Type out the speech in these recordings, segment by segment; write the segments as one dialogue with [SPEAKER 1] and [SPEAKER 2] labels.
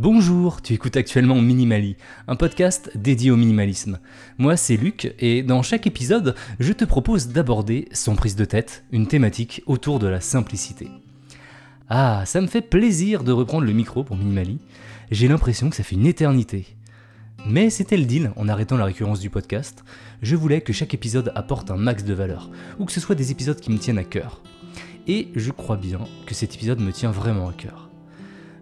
[SPEAKER 1] Bonjour, tu écoutes actuellement Minimali, un podcast dédié au minimalisme. Moi c'est Luc et dans chaque épisode, je te propose d'aborder, sans prise de tête, une thématique autour de la simplicité. Ah, ça me fait plaisir de reprendre le micro pour Minimali. J'ai l'impression que ça fait une éternité. Mais c'était le deal en arrêtant la récurrence du podcast. Je voulais que chaque épisode apporte un max de valeur, ou que ce soit des épisodes qui me tiennent à cœur. Et je crois bien que cet épisode me tient vraiment à cœur.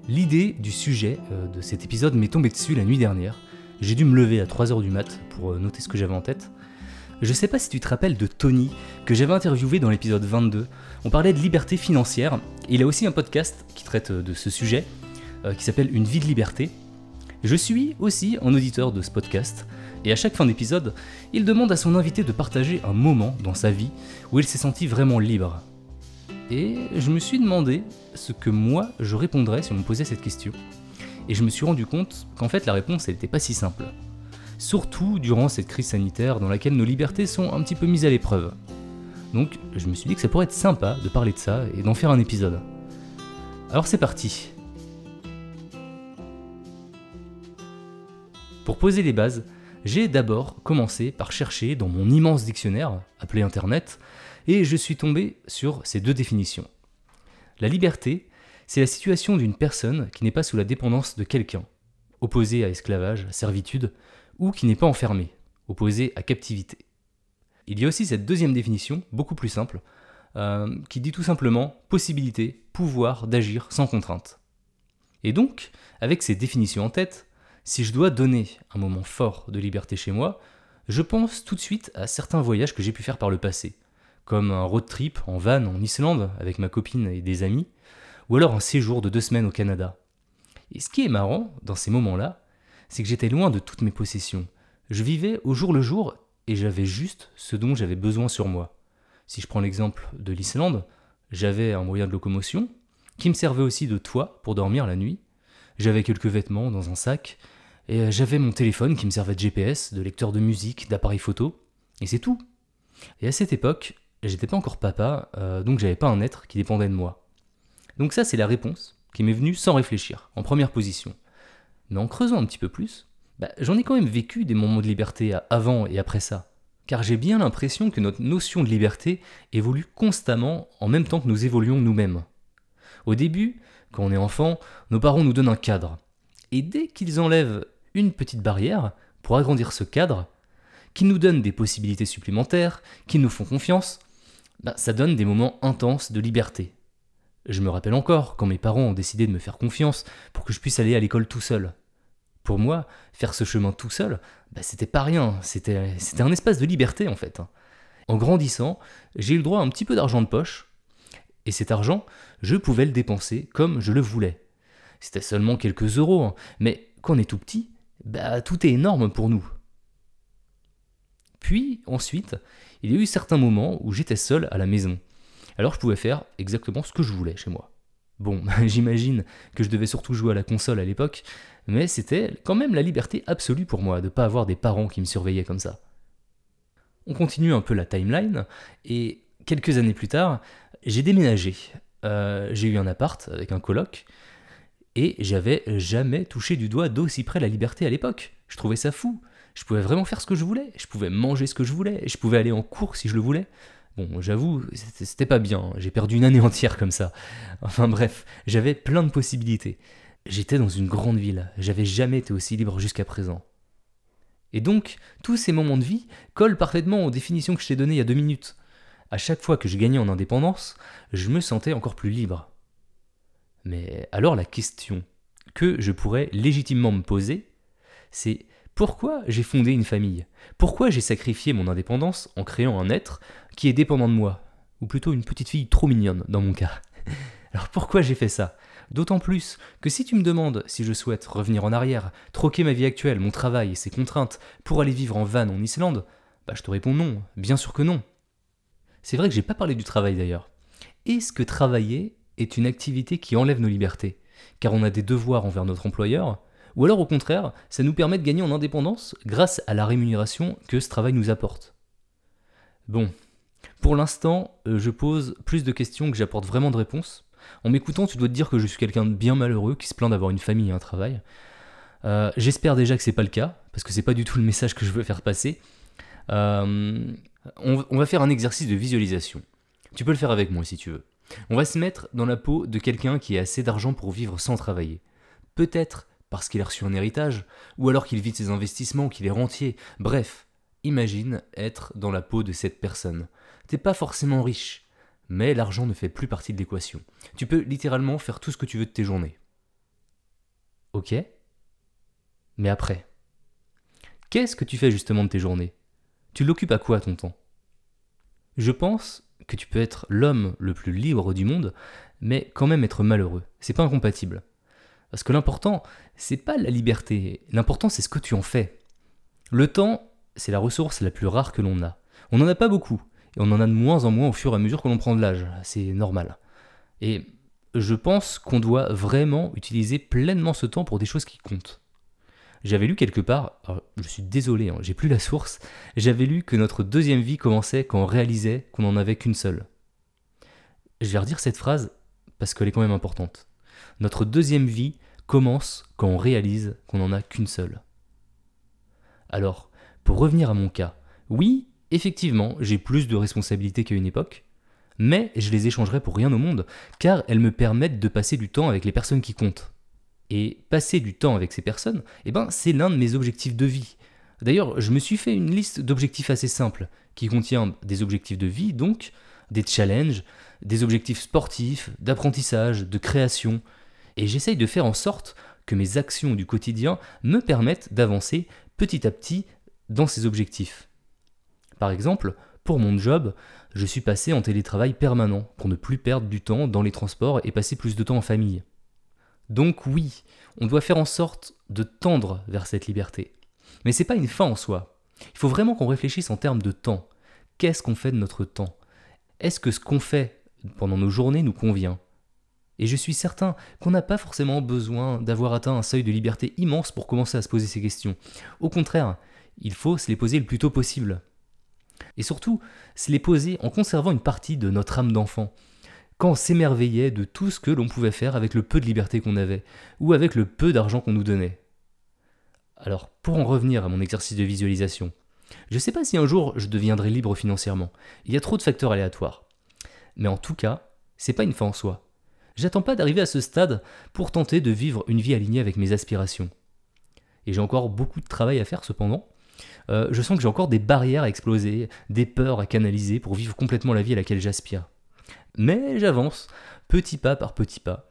[SPEAKER 1] L'idée du sujet euh, de cet épisode m'est tombée dessus la nuit dernière. J'ai dû me lever à 3h du mat pour euh, noter ce que j'avais en tête. Je sais pas si tu te rappelles de Tony, que j'avais interviewé dans l'épisode 22. On parlait de liberté financière. Il a aussi un podcast qui traite euh, de ce sujet, qui s'appelle Une vie de liberté. Je suis aussi un auditeur de ce podcast, et à chaque fin d'épisode, il demande à son invité de partager un moment dans sa vie où il s'est senti vraiment libre, et je me suis demandé ce que moi je répondrais si on me posait cette question. Et je me suis rendu compte qu'en fait la réponse n'était pas si simple. Surtout durant cette crise sanitaire dans laquelle nos libertés sont un petit peu mises à l'épreuve. Donc je me suis dit que ça pourrait être sympa de parler de ça et d'en faire un épisode. Alors c'est parti. Pour poser les bases, j'ai d'abord commencé par chercher dans mon immense dictionnaire, appelé Internet, et je suis tombé sur ces deux définitions. La liberté, c'est la situation d'une personne qui n'est pas sous la dépendance de quelqu'un, opposée à esclavage, servitude, ou qui n'est pas enfermée, opposée à captivité. Il y a aussi cette deuxième définition, beaucoup plus simple, euh, qui dit tout simplement possibilité, pouvoir d'agir sans contrainte. Et donc, avec ces définitions en tête, si je dois donner un moment fort de liberté chez moi, je pense tout de suite à certains voyages que j'ai pu faire par le passé, comme un road trip en van en Islande avec ma copine et des amis, ou alors un séjour de deux semaines au Canada. Et ce qui est marrant dans ces moments-là, c'est que j'étais loin de toutes mes possessions. Je vivais au jour le jour et j'avais juste ce dont j'avais besoin sur moi. Si je prends l'exemple de l'Islande, j'avais un moyen de locomotion qui me servait aussi de toit pour dormir la nuit. J'avais quelques vêtements dans un sac et j'avais mon téléphone qui me servait de GPS, de lecteur de musique, d'appareil photo. Et c'est tout. Et à cette époque, j'étais pas encore papa, euh, donc j'avais pas un être qui dépendait de moi. Donc ça, c'est la réponse qui m'est venue sans réfléchir, en première position. Mais en creusant un petit peu plus, bah, j'en ai quand même vécu des moments de liberté avant et après ça. Car j'ai bien l'impression que notre notion de liberté évolue constamment en même temps que nous évoluons nous-mêmes. Au début, quand on est enfant, nos parents nous donnent un cadre. Et dès qu'ils enlèvent une petite barrière pour agrandir ce cadre, qui nous donnent des possibilités supplémentaires, qui nous font confiance, bah, ça donne des moments intenses de liberté. Je me rappelle encore quand mes parents ont décidé de me faire confiance pour que je puisse aller à l'école tout seul. Pour moi, faire ce chemin tout seul, bah, c'était pas rien, c'était un espace de liberté en fait. En grandissant, j'ai eu le droit à un petit peu d'argent de poche, et cet argent, je pouvais le dépenser comme je le voulais. C'était seulement quelques euros, hein, mais quand on est tout petit, bah, tout est énorme pour nous. Puis, ensuite, il y a eu certains moments où j'étais seul à la maison. Alors je pouvais faire exactement ce que je voulais chez moi. Bon, j'imagine que je devais surtout jouer à la console à l'époque, mais c'était quand même la liberté absolue pour moi de ne pas avoir des parents qui me surveillaient comme ça. On continue un peu la timeline, et quelques années plus tard, j'ai déménagé. Euh, j'ai eu un appart avec un coloc, et j'avais jamais touché du doigt d'aussi près la liberté à l'époque. Je trouvais ça fou je pouvais vraiment faire ce que je voulais, je pouvais manger ce que je voulais, je pouvais aller en cours si je le voulais. Bon, j'avoue, c'était pas bien, j'ai perdu une année entière comme ça. Enfin bref, j'avais plein de possibilités. J'étais dans une grande ville, j'avais jamais été aussi libre jusqu'à présent. Et donc, tous ces moments de vie collent parfaitement aux définitions que je t'ai données il y a deux minutes. À chaque fois que je gagnais en indépendance, je me sentais encore plus libre. Mais alors la question que je pourrais légitimement me poser, c'est pourquoi j'ai fondé une famille? Pourquoi j'ai sacrifié mon indépendance en créant un être qui est dépendant de moi? Ou plutôt une petite fille trop mignonne dans mon cas. Alors pourquoi j'ai fait ça? D'autant plus que si tu me demandes si je souhaite revenir en arrière, troquer ma vie actuelle, mon travail et ses contraintes pour aller vivre en van en Islande, bah je te réponds non, bien sûr que non. C'est vrai que j'ai pas parlé du travail d'ailleurs. Est-ce que travailler est une activité qui enlève nos libertés? Car on a des devoirs envers notre employeur, ou alors au contraire, ça nous permet de gagner en indépendance grâce à la rémunération que ce travail nous apporte. Bon, pour l'instant, euh, je pose plus de questions que j'apporte vraiment de réponses, En m'écoutant, tu dois te dire que je suis quelqu'un de bien malheureux qui se plaint d'avoir une famille et un travail. Euh, j'espère déjà que c'est pas le cas, parce que c'est pas du tout le message que je veux faire passer. Euh, on, on va faire un exercice de visualisation. Tu peux le faire avec moi si tu veux. On va se mettre dans la peau de quelqu'un qui a assez d'argent pour vivre sans travailler. Peut-être parce qu'il a reçu un héritage, ou alors qu'il vit de ses investissements, qu'il est rentier. Bref, imagine être dans la peau de cette personne. T'es pas forcément riche, mais l'argent ne fait plus partie de l'équation. Tu peux littéralement faire tout ce que tu veux de tes journées. Ok? Mais après Qu'est-ce que tu fais justement de tes journées? Tu l'occupes à quoi ton temps? Je pense que tu peux être l'homme le plus libre du monde, mais quand même être malheureux. C'est pas incompatible. Parce que l'important, c'est pas la liberté, l'important c'est ce que tu en fais. Le temps, c'est la ressource la plus rare que l'on a. On n'en a pas beaucoup, et on en a de moins en moins au fur et à mesure que l'on prend de l'âge, c'est normal. Et je pense qu'on doit vraiment utiliser pleinement ce temps pour des choses qui comptent. J'avais lu quelque part, je suis désolé, hein, j'ai plus la source, j'avais lu que notre deuxième vie commençait quand on réalisait qu'on n'en avait qu'une seule. Je vais redire cette phrase parce qu'elle est quand même importante. Notre deuxième vie commence quand on réalise qu'on n'en a qu'une seule. Alors, pour revenir à mon cas, oui, effectivement, j'ai plus de responsabilités qu'à une époque, mais je les échangerai pour rien au monde, car elles me permettent de passer du temps avec les personnes qui comptent. Et passer du temps avec ces personnes, eh ben, c'est l'un de mes objectifs de vie. D'ailleurs, je me suis fait une liste d'objectifs assez simple, qui contient des objectifs de vie, donc des challenges, des objectifs sportifs, d'apprentissage, de création, et j'essaye de faire en sorte que mes actions du quotidien me permettent d'avancer petit à petit dans ces objectifs. Par exemple, pour mon job, je suis passé en télétravail permanent pour ne plus perdre du temps dans les transports et passer plus de temps en famille. Donc oui, on doit faire en sorte de tendre vers cette liberté. Mais c'est pas une fin en soi. Il faut vraiment qu'on réfléchisse en termes de temps. Qu'est-ce qu'on fait de notre temps? Est-ce que ce qu'on fait pendant nos journées nous convient et je suis certain qu'on n'a pas forcément besoin d'avoir atteint un seuil de liberté immense pour commencer à se poser ces questions. Au contraire, il faut se les poser le plus tôt possible. Et surtout, se les poser en conservant une partie de notre âme d'enfant. Quand on s'émerveillait de tout ce que l'on pouvait faire avec le peu de liberté qu'on avait, ou avec le peu d'argent qu'on nous donnait. Alors, pour en revenir à mon exercice de visualisation, je ne sais pas si un jour je deviendrai libre financièrement. Il y a trop de facteurs aléatoires. Mais en tout cas, c'est pas une fin en soi. J'attends pas d'arriver à ce stade pour tenter de vivre une vie alignée avec mes aspirations. Et j'ai encore beaucoup de travail à faire cependant. Euh, je sens que j'ai encore des barrières à exploser, des peurs à canaliser pour vivre complètement la vie à laquelle j'aspire. Mais j'avance, petit pas par petit pas.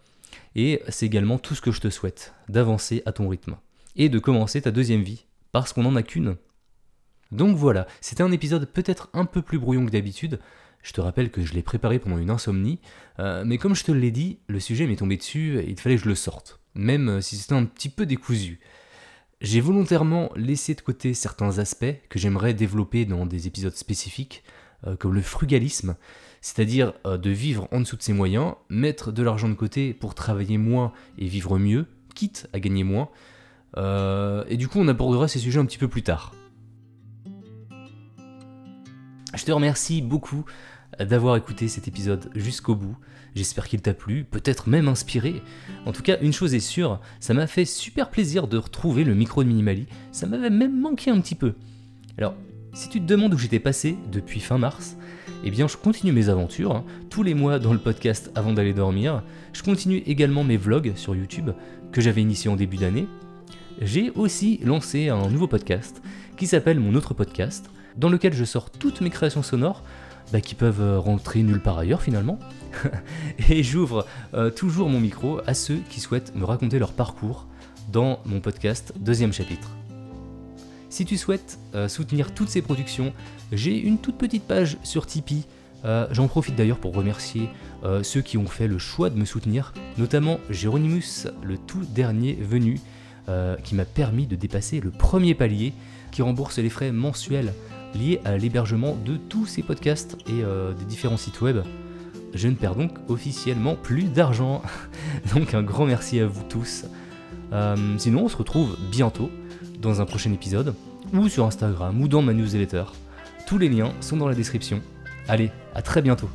[SPEAKER 1] Et c'est également tout ce que je te souhaite, d'avancer à ton rythme. Et de commencer ta deuxième vie, parce qu'on n'en a qu'une. Donc voilà, c'était un épisode peut-être un peu plus brouillon que d'habitude, je te rappelle que je l'ai préparé pendant une insomnie, euh, mais comme je te l'ai dit, le sujet m'est tombé dessus et il fallait que je le sorte, même euh, si c'était un petit peu décousu. J'ai volontairement laissé de côté certains aspects que j'aimerais développer dans des épisodes spécifiques, euh, comme le frugalisme, c'est-à-dire de vivre en dessous de ses moyens, mettre de l'argent de côté pour travailler moins et vivre mieux, quitte à gagner moins. et du coup, on abordera ces sujets un petit peu plus tard. Je te remercie beaucoup d'avoir écouté cet épisode jusqu'au bout. J'espère qu'il t'a plu, peut-être même inspiré. En tout cas, une chose est sûre, ça m'a fait super plaisir de retrouver le micro de Minimali. Ça m'avait même manqué un petit peu. Alors, si tu te demandes où j'étais passé depuis fin mars, eh bien je continue mes aventures, hein, tous les mois dans le podcast avant d'aller dormir. Je continue également mes vlogs sur YouTube que j'avais initié en début d'année. J'ai aussi lancé un nouveau podcast qui s'appelle Mon autre podcast, dans lequel je sors toutes mes créations sonores bah, qui peuvent euh, rentrer nulle part ailleurs finalement. et j'ouvre euh, toujours mon micro à ceux qui souhaitent me raconter leur parcours dans mon podcast deuxième chapitre. Si tu souhaites euh, soutenir toutes ces productions, j'ai une toute petite page sur Tipeee. J'en profite d'ailleurs pour remercier ceux qui ont fait le choix de me soutenir, notamment Jéronimus, le tout dernier venu, qui m'a permis de dépasser le premier palier, qui rembourse les frais mensuels lié à l'hébergement de tous ces podcasts et euh, des différents sites web. Je ne perds donc officiellement plus d'argent. donc un grand merci à vous tous. Euh, sinon, on se retrouve bientôt dans un prochain épisode, ou sur Instagram, ou dans ma newsletter. Tous les liens sont dans la description. Allez, à très bientôt